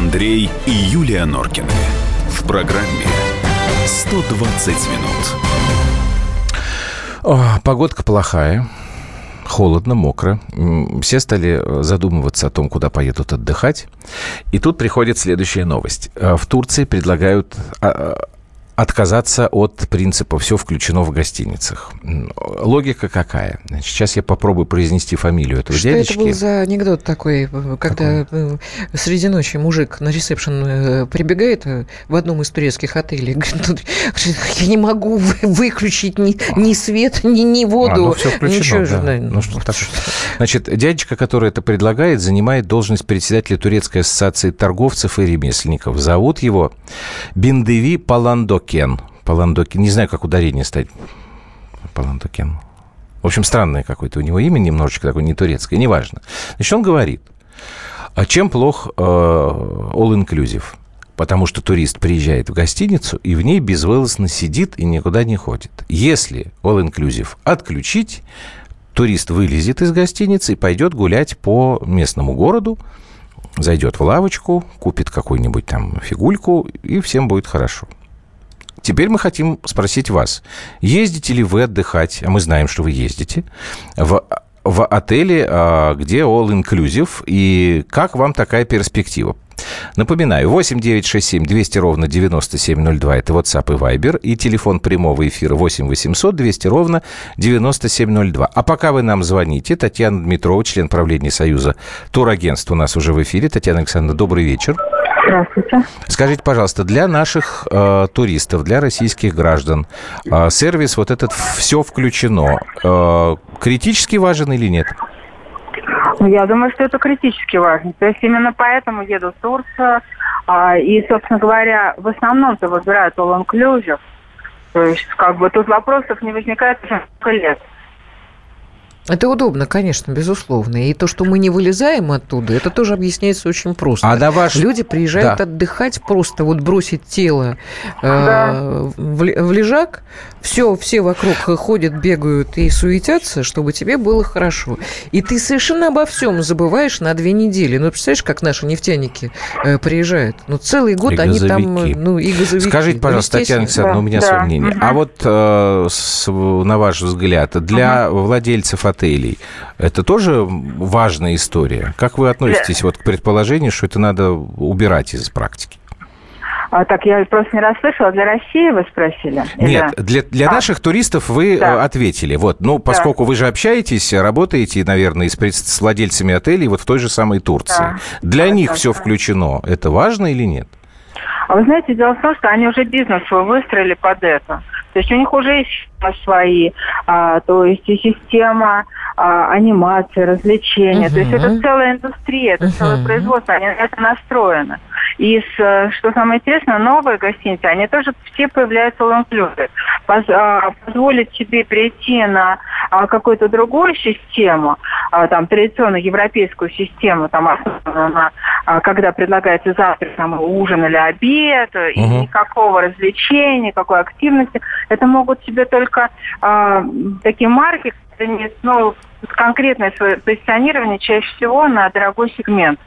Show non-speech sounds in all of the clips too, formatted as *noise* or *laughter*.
Андрей и Юлия Норкины. В программе 120 минут. Погодка плохая. Холодно, мокро. Все стали задумываться о том, куда поедут отдыхать. И тут приходит следующая новость. Э, в Турции предлагают а, отказаться от принципа «все включено в гостиницах». Логика какая? Значит, сейчас я попробую произнести фамилию этого Что дядечки. это был за анекдот такой, когда Какой? Э, среди ночи мужик на ресепшн э, прибегает э, в одном из турецких отелей, говорит, я не могу выключить ни, ни свет, ни, ни воду. А, ну, все включено, Ничего да. же, да. Ну, что так... Значит, дядечка, который это предлагает, занимает должность председателя Турецкой ассоциации торговцев и ремесленников. Зовут его Биндеви Паландок Паландокен. Паландокен. Не знаю, как ударение ставить. Паландокен. В общем, странное какое-то у него имя, немножечко такое не турецкое, неважно. Значит, он говорит, а чем плох э, All Inclusive? Потому что турист приезжает в гостиницу и в ней безвылазно сидит и никуда не ходит. Если All Inclusive отключить, турист вылезет из гостиницы и пойдет гулять по местному городу, зайдет в лавочку, купит какую-нибудь там фигульку, и всем будет хорошо. Теперь мы хотим спросить вас, ездите ли вы отдыхать, а мы знаем, что вы ездите, в, в отеле, а, где all inclusive, и как вам такая перспектива? Напоминаю, 8 9 6 7 200 ровно 9702 – это WhatsApp и Viber, и телефон прямого эфира 8 800 200 ровно 9702. А пока вы нам звоните, Татьяна Дмитрова, член правления Союза турагентств у нас уже в эфире. Татьяна Александровна, добрый вечер. Здравствуйте. Скажите, пожалуйста, для наших э, туристов, для российских граждан, э, сервис вот этот все включено, э, критически важен или нет? Ну, я думаю, что это критически важно. То есть именно поэтому еду в Турцию. Э, и, собственно говоря, в основном-то выбирают all inclusive. То есть, как бы, тут вопросов не возникает уже несколько лет. Это удобно, конечно, безусловно. И то, что мы не вылезаем оттуда, это тоже объясняется очень просто. А на ваш... Люди приезжают да. отдыхать, просто вот бросить тело э, да. в, в лежак, все, все вокруг ходят, бегают и суетятся, чтобы тебе было хорошо. И ты совершенно обо всем забываешь на две недели. Ну, представляешь, как наши нефтяники э, приезжают? Ну, целый год и они там, ну, и газовики. Скажите, ну, пожалуйста, ну, Татьяна Александровна, да. у меня да. свое мнение. Угу. А вот, э, с, на ваш взгляд, для угу. владельцев отелей. Это тоже важная история. Как вы относитесь вот к предположению, что это надо убирать из практики? А, так, я просто не расслышала. Для России вы спросили? Нет, Или... для, для а. наших туристов вы да. Э, ответили. Вот, ну, поскольку да. вы же общаетесь, работаете, наверное, с, с владельцами отелей вот в той же самой Турции. Да. Для да, них да, все да. включено. Это важно или нет? А вы знаете, дело в том, что они уже бизнес свой выстроили под это. То есть у них уже есть свои, а, то есть и система а, анимации, развлечения. Uh-huh. То есть это целая индустрия, это uh-huh. целое производство, они на это настроены. И с, что самое интересное, новые гостиницы, они тоже все появляются all inclusive. А, позволить себе перейти на а, какую-то другую систему, а, там традиционную европейскую систему, там на, когда предлагается завтрак, там ужин или обед, uh-huh. и никакого развлечения, никакой активности, это могут себе только а, такие марки, ну, конкретное свое позиционирование чаще всего на дорогой сегмент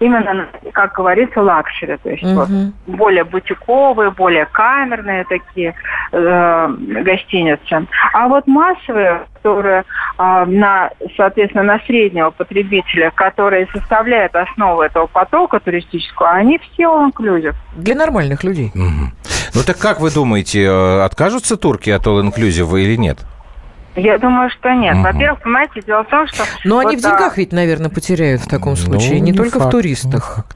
именно, как говорится, luxury, то есть угу. вот, более бутиковые, более камерные такие э, гостиницы. А вот массовые, которые э, на, соответственно, на среднего потребителя, которые составляют основу этого потока туристического, они все inclusive. Для нормальных людей. Угу. Ну так как вы думаете, э, откажутся турки от all inclusive или нет? Я думаю, что нет. Угу. Во-первых, понимаете, дело в том, что... Но вот, они в деньгах а... ведь, наверное, потеряют в таком случае, ну, не, не только факт, в туристах.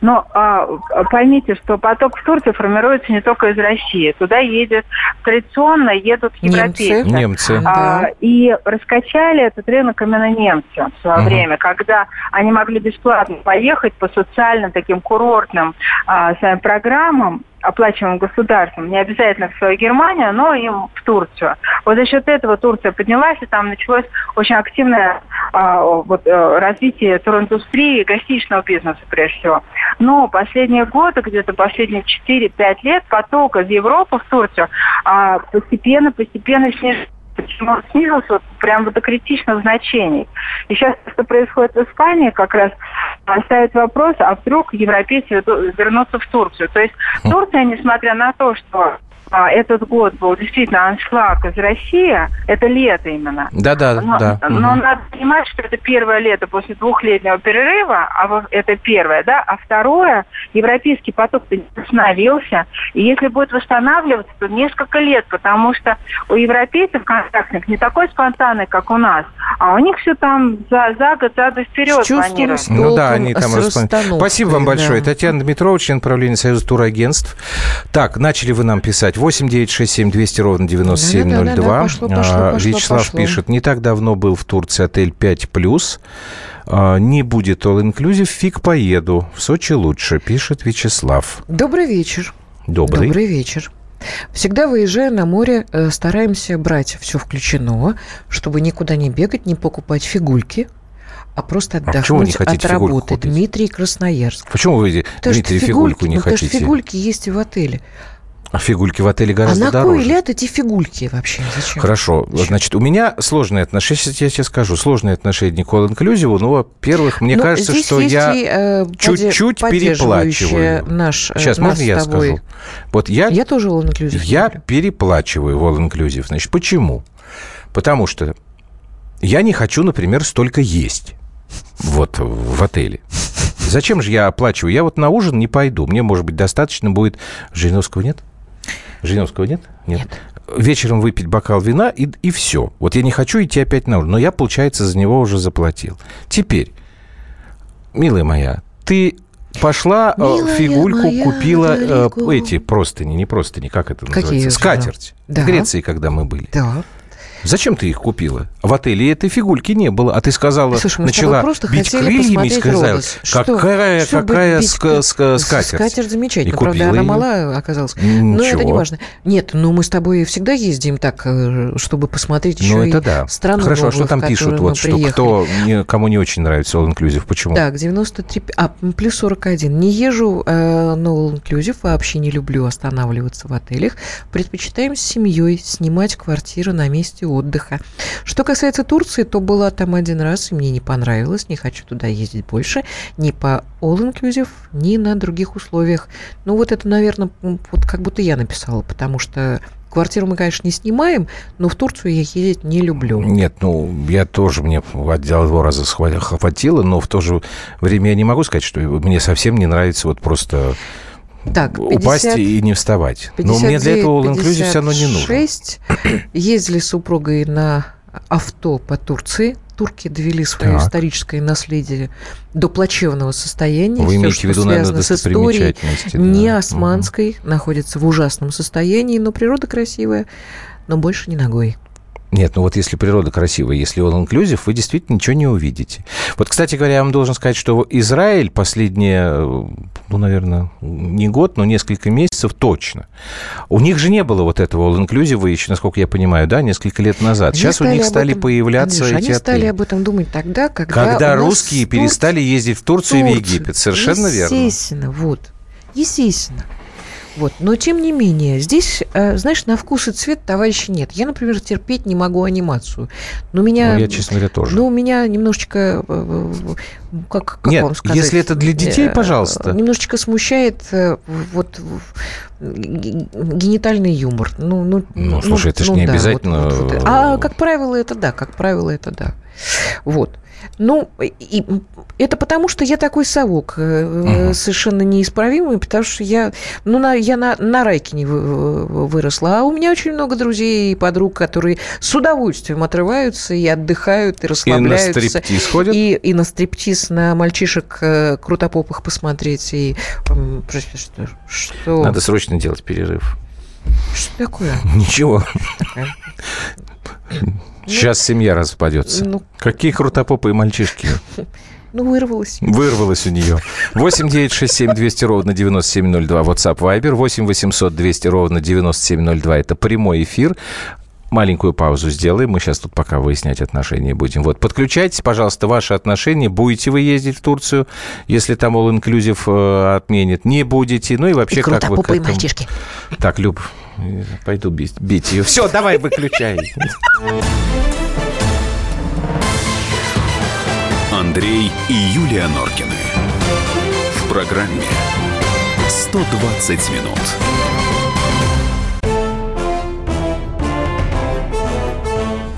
Но а, поймите, что поток в Турцию формируется не только из России. Туда едет, традиционно едут европейцы. Немцы. немцы. А, да. И раскачали этот рынок именно немцы в свое угу. время, когда они могли бесплатно поехать по социальным таким курортным а, своим программам оплачиваемым государством, не обязательно в свою Германию, но и в Турцию. Вот за счет этого Турция поднялась, и там началось очень активное а, вот, а, развитие туриндустрии гостиничного бизнеса прежде всего. Но последние годы, где-то последние 4-5 лет, поток из Европы в Турцию а, постепенно-постепенно снижается почему он снизился прям вот до критичных значений. И сейчас, что происходит в Испании, как раз ставит вопрос, а вдруг европейцы вернутся в Турцию. То есть Турция, несмотря на то, что этот год был действительно аншлаг из России, это лето именно. Да, да, но, да. Но угу. надо понимать, что это первое лето после двухлетнего перерыва, а это первое, да, а второе, европейский поток не остановился, и если будет восстанавливаться, то несколько лет, потому что у европейцев контактных не такой спонтанный, как у нас, а у них все там за, за год, за год вперед планируют. Ну да, они там. Спасибо вам большое. Да. Татьяна Дмитрова, член правления Союза турагентств. Так, начали вы нам писать 8 9 6 7 200 ровно 9702. Да, да, да, пошло, пошло, пошло, Вячеслав пошло. пишет, не так давно был в Турции отель 5+. А, не будет all inclusive, фиг поеду. В Сочи лучше, пишет Вячеслав. Добрый вечер. Добрый. Добрый вечер. Всегда выезжая на море, э, стараемся брать все включено, чтобы никуда не бегать, не покупать фигульки, а просто а отдохнуть а от работы. Дмитрий Красноярск. Почему вы, Дмитрий, фигульку не ну, хотите? Потому что фигульки есть и в отеле. А фигульки в отеле гораздо а на дороже. кой ляд эти фигульки вообще? Зачем? Хорошо. Зачем? Значит, у меня сложные отношения, я тебе скажу, сложные отношения к all inclusive. Ну, во-первых, мне Но ну, кажется, что я э, чуть-чуть переплачиваю. Наш, э, сейчас можно я скажу? Вот я, я тоже all inclusive. Я люблю. переплачиваю в all inclusive. Значит, почему? Потому что я не хочу, например, столько есть вот в отеле. Зачем же я оплачиваю? Я вот на ужин не пойду. Мне, может быть, достаточно будет... Жириновского нет? Жириновского нет? Нет. нет. Вечером выпить бокал вина и, и все. Вот я не хочу идти опять на ужин, но я, получается, за него уже заплатил. Теперь, милая моя, ты пошла э, Милая фигульку, моя, купила э, эти простыни, не простыни, как это Какие называется? Скатерть. Да. В Греции, когда мы были. Да. Зачем ты их купила? В отеле этой фигульки не было. А ты сказала, Слушай, начала просто бить крыльями и сказала, какая, что какая бить... ска- ска- скатерть. Скатерть замечательно. Правда, она мала оказалась. Ничего. Но это не важно. Нет, ну мы с тобой всегда ездим так, э, чтобы посмотреть еще ну, это и да. страну Хорошо, новую, а что там пишут? Вот, что кто, кому не очень нравится All Inclusive, почему? Так, 93... А, плюс 41. Не езжу э, на All Inclusive, вообще не люблю останавливаться в отелях. Предпочитаем с семьей снимать квартиру на месте отдыха. Что касается Турции, то была там один раз, и мне не понравилось, не хочу туда ездить больше, ни по all-inclusive, ни на других условиях. Ну, вот это, наверное, вот как будто я написала, потому что Квартиру мы, конечно, не снимаем, но в Турцию я ездить не люблю. Нет, ну, я тоже, мне отдел два раза хватило, но в то же время я не могу сказать, что мне совсем не нравится вот просто так, 50, упасть и не вставать. 59, Но мне для этого all inclusive все равно не нужно. 6 *clears throat* ездили с супругой на авто по Турции. Турки довели свое так. историческое наследие до плачевного состояния. Вы Все, имеете в виду, наверное, с историей да. не османской, угу. находится в ужасном состоянии, но природа красивая, но больше не ногой. Нет, ну вот если природа красивая, если он инклюзив, вы действительно ничего не увидите. Вот, кстати говоря, я вам должен сказать, что Израиль последние, ну, наверное, не год, но несколько месяцев точно. У них же не было вот этого inclusive еще, насколько я понимаю, да, несколько лет назад. Они Сейчас у них стали этом, появляться Андрюш, эти Они стали об этом думать тогда, когда Когда русские Тур... перестали ездить в Турцию, Турцию и в Египет. Совершенно Естественно, верно. Естественно, вот. Естественно. Вот. Но, тем не менее, здесь, э, знаешь, на вкус и цвет товарища нет. Я, например, терпеть не могу анимацию. Но меня, ну, я, честно говоря, тоже. Ну, у меня немножечко, э, как, как нет, вам сказать? если это для детей, э, пожалуйста. Немножечко смущает вот генитальный юмор. Ну, ну, ну, ну слушай, это ну, же не да, обязательно... Вот, вот, вот. А, как правило, это да, как правило, это да. Вот. Ну, и это потому, что я такой совок угу. совершенно неисправимый, потому что я, ну, на, я на, на райке не выросла, а у меня очень много друзей и подруг, которые с удовольствием отрываются и отдыхают, и расслабляются. И на стриптиз ходят? И, и на стриптиз, на мальчишек э, крутопопых посмотреть. И, что, что? Надо срочно делать перерыв. Что такое? Ничего. Сейчас семья распадется. Ну, Какие крутопопые мальчишки. *laughs* Ну, вырвалось. Вырвалось у нее. 8 9 6 7 200 ровно 9702. WhatsApp Viber. 8 800 200 ровно 9702. Это прямой эфир. Маленькую паузу сделаем. Мы сейчас тут пока выяснять отношения будем. Вот, подключайтесь, пожалуйста, ваши отношения. Будете вы ездить в Турцию, если там all inclusive э, отменит? Не будете? Ну и вообще, и как вы к этому... мальчишки. Так, Люб, Пойду бить, бить ее. Все, давай, выключай. Андрей и Юлия Норкины. В программе 120 минут.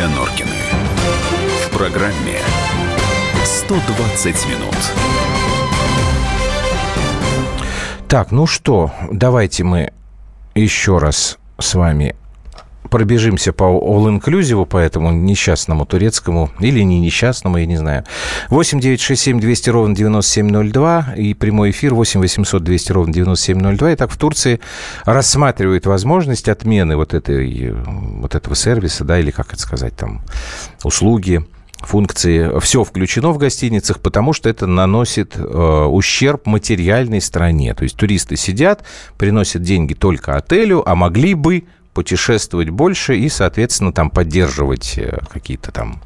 Юлия Норкины. В программе 120 минут. Так, ну что, давайте мы еще раз с вами пробежимся по all-inclusive, по этому несчастному турецкому, или не несчастному, я не знаю. 8 9 6 7 200 ровно 9702 и прямой эфир 8 800 200 ровно 9702. Итак, в Турции рассматривают возможность отмены вот, этой, вот этого сервиса, да, или как это сказать, там, услуги, функции, все включено в гостиницах, потому что это наносит э, ущерб материальной стране. То есть туристы сидят, приносят деньги только отелю, а могли бы путешествовать больше и, соответственно, там поддерживать э, какие-то там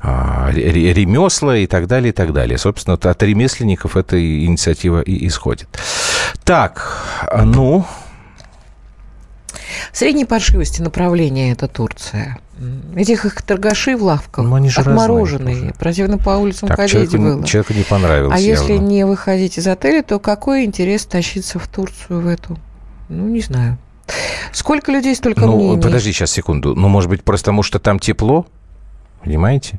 а, ремесла и так далее, и так далее. Собственно, от ремесленников эта инициатива и исходит. Так, ну... Средней паршивости направления это Турция. Этих их торгашей в лавках, ну, они же отмороженные, разные, противно по улицам так, ходить человеку, было. Человеку не понравилось А явно. если не выходить из отеля, то какой интерес тащиться в Турцию в эту? Ну, не знаю. Сколько людей, столько ну, мнений. подожди сейчас секунду. Ну, может быть, просто потому что там тепло? Понимаете?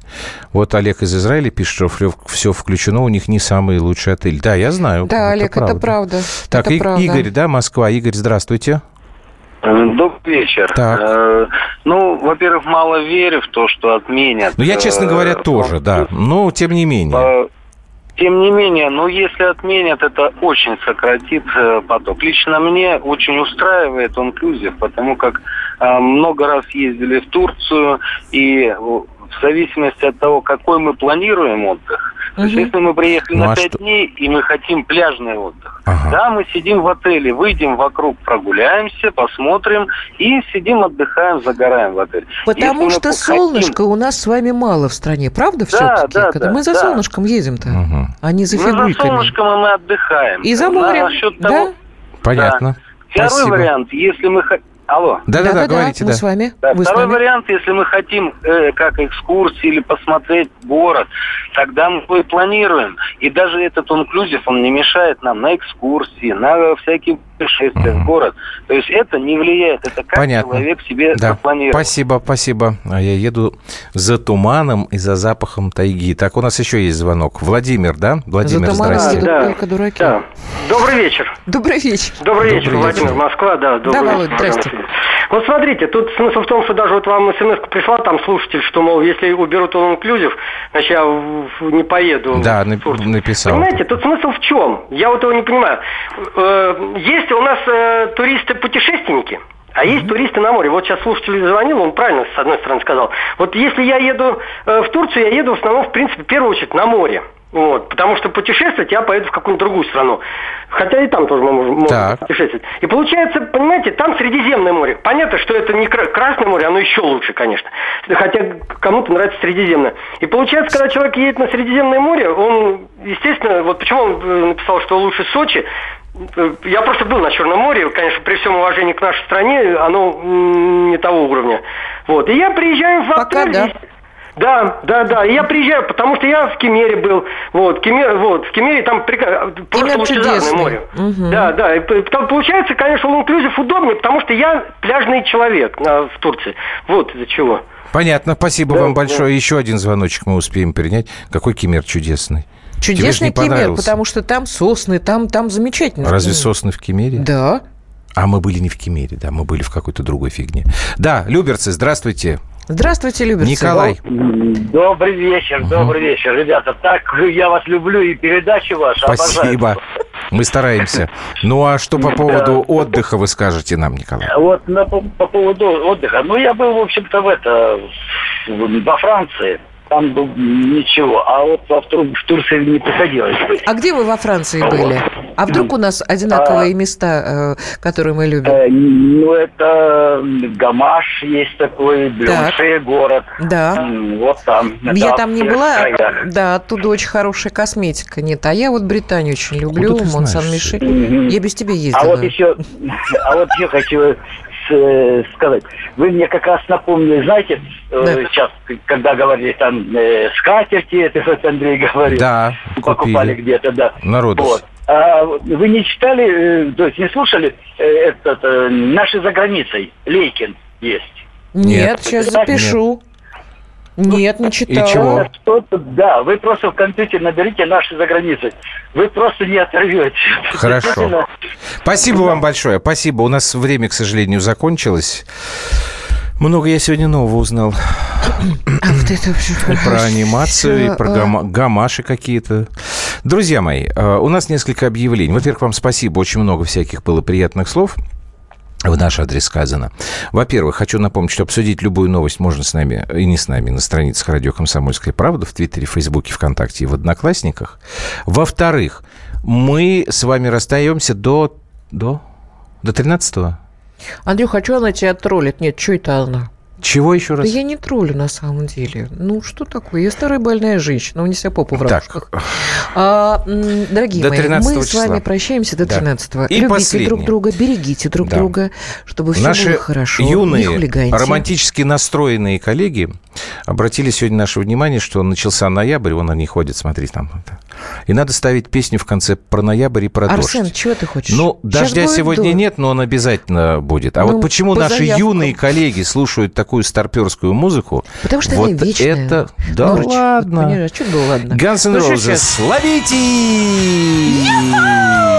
Вот Олег из Израиля пишет, что все включено, у них не самый лучший отель. Да, я знаю. Да, это Олег, правда. это правда. Так, это И- правда. Игорь, да, Москва. Игорь, здравствуйте. Добрый вечер. Так. Э, ну, во-первых, мало верю в то, что отменят. Ну, я, честно э, говоря, тоже, да. Но, тем не менее. Тем не менее, ну, если отменят, это очень сократит э, поток. Лично мне очень устраивает инклюзив, потому как э, много раз ездили в Турцию, и э, в зависимости от того, какой мы планируем отдых, то есть Мгм. если мы приехали Ну, на а пять что- дней, и мы хотим пляжный отдых, Ага. да, мы сидим в отеле, выйдем вокруг, прогуляемся, посмотрим и сидим, отдыхаем, загораем в отеле. Потому Если что хотим- солнышка у нас с вами мало в стране, правда Да, все-таки? да, Когда да, мы за да. солнышком едем-то, Мгм. а не за Мы за солнышком и мы отдыхаем. И за морем, да? того- Понятно. Второй Спасибо. вариант, если мы хотим... Алло. Да-да-да, говорите, мы да. с вами. Да, Вы с второй нами? вариант, если мы хотим э, как экскурсии или посмотреть город, тогда мы планируем. И даже этот инклюзив, он не мешает нам на экскурсии, на всякие путешествия Мгм. в город. То есть это не влияет, это как Понятно. человек себе Да. запланировал. Спасибо, спасибо. А я еду за туманом и за запахом тайги. Так, у нас еще есть звонок. Владимир, да? Владимир, За туманом здрасте. Да. только дураки. Да. Добрый вечер. Добрый вечер. Добрый, Добрый вечер, вечер. Владимир, Москва, да. Добрый Да, вечер, Володь, здрасте. Васильевна. Вот смотрите, тут смысл в том, что даже вот вам смс пришла там слушатель, что, мол, если уберут он инклюзив, значит, я не поеду Да, Турцию. написал. Понимаете, тут смысл в чем? Я вот его не понимаю. Э, Есть у нас э, туристы-путешественники, а есть туристы на море. Вот сейчас слушатель звонил, он правильно с одной стороны сказал. Вот если я еду э, в Турцию, я еду в основном, в принципе, в первую очередь на море. Вот, потому что путешествовать я поеду в какую-нибудь другую страну. Хотя и там тоже мы можем, Так. путешествовать. И получается, понимаете, там Средиземное море. Понятно, что это не Кра- Красное море, оно еще лучше, конечно. Хотя кому-то нравится Средиземное. И получается, когда человек едет на Средиземное море, он, естественно, вот почему он э, написал, что лучше Сочи, Э, я просто был на Черном море, конечно, при всем уважении к нашей стране, оно не того уровня. Вот. И я приезжаю в Пока отель. да. Да, да, да. И я приезжаю, потому что я в Кемере был. Вот, Кемер, вот, в Кемере там прека- просто лучезарное море. Мгм. Да, да. И там получается, конечно, inclusive удобнее, потому что я пляжный человек на- в Турции. Вот из-за чего. Понятно, спасибо Да, вам да. большое. Еще один звоночек мы успеем принять. Какой кемер чудесный. Чудесный Кемер, потому что там сосны, там, там замечательно. Разве сосны в Кемере? Да. А мы были не в Кемере, да, мы были в какой-то другой фигне. Да, Люберцы, здравствуйте. Здравствуйте, Люберцы. Николай. Добрый вечер, добрый вечер, ребята. Так я вас люблю и передачи ваши обожаю. Спасибо. Мы стараемся. Ну а что по поводу отдыха вы скажете нам, Николай? Вот на, по, по поводу отдыха. Ну, я был, в общем-то, в это, во Франции. Там был ничего. А вот во Тур- в Турции не приходилось быть. А где вы во Франции были? А вдруг у нас одинаковые места, э, которые мы любим? Э, ну, это Гамаш есть такой, Блюмше город. Да. Вот там. Я да, там не в была, краях. да, оттуда очень хорошая косметика нет. А я вот Британию очень люблю? Монсан-Мишель. Мгм. Я без тебя ездила. А вот еще, *laughs* а вот еще хочу э, сказать. Вы мне как раз напомнили, знаете, э, Да. сейчас, когда говорили там э, скатерти, это вот Андрей говорил. Да, Покупали купили. где-то, да. Народу. Вот. А вы не читали, э, то есть не слушали этот «Наши за границей» Лейкин есть. Нет, Нет. сейчас запишу. Нет, не читала. чего? Это что-то- да, вы просто в компьютер наберите «Наши за границей». Вы просто не оторвете. Хорошо. Спасибо вам большое. Спасибо. У нас время, к сожалению, закончилось. Много я сегодня нового узнал. А вот это вообще... И про анимацию, и про гама- гамаши какие-то. Друзья мои, э, у нас несколько объявлений. Во-первых, вам спасибо. Очень много всяких было приятных слов в наш адрес сказано. Во-первых, хочу напомнить, что обсудить любую новость можно с нами и не с нами на страницах радио «Комсомольская правда» в Твиттере, Фейсбуке, ВКонтакте и в Одноклассниках. Во-вторых, мы с вами расстаемся до... До? До 13-го? Андрюх, хочу она тебя троллит. Нет, что это она? Чего еще Да раз? я не троллю на самом деле. Ну, что такое? Я старая больная женщина, унеся попу в Так. ракушках. А, м, дорогие До мои, 13 мы с вами числа. прощаемся до Да. 13 И Любите последнее. друг друга, берегите друг Да. друга, чтобы все Наши было хорошо. юные, романтически настроенные коллеги обратили сегодня наше внимание, что начался ноябрь, вон они ходят, смотри там. И надо ставить песню в конце про ноябрь и про Арсен, дождь. чего ты хочешь? Ну, Щас дождя сегодня дождь. нет, но он обязательно будет. А Ну, вот почему по наши заявкам. юные коллеги слушают такую старперскую музыку? Потому что вот она вечная. это... Да Норыч, ладно. Понимаешь, а что было ладно? Guns N' Ну, Roses, ловите! Андрей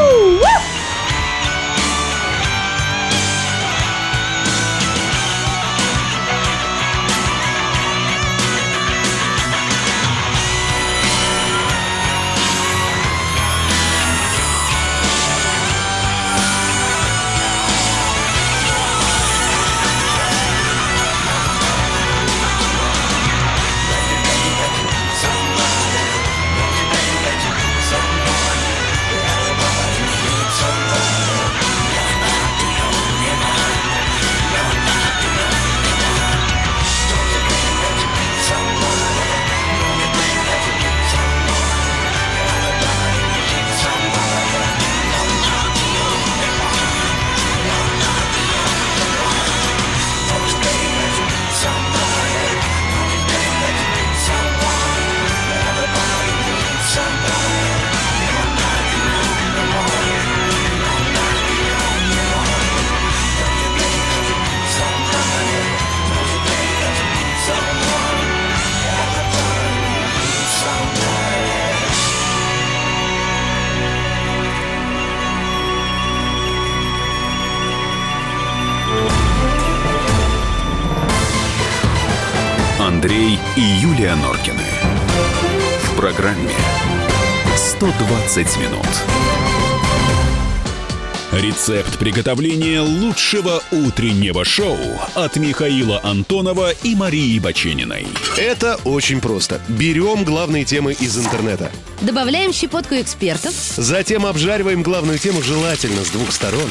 и Юлия Норкины. В программе 120 минут. Рецепт приготовления лучшего утреннего шоу от Михаила Антонова и Марии Бачениной. Это очень просто. Берем главные темы из интернета. Добавляем щепотку экспертов, Затем обжариваем главную тему желательно с двух сторон.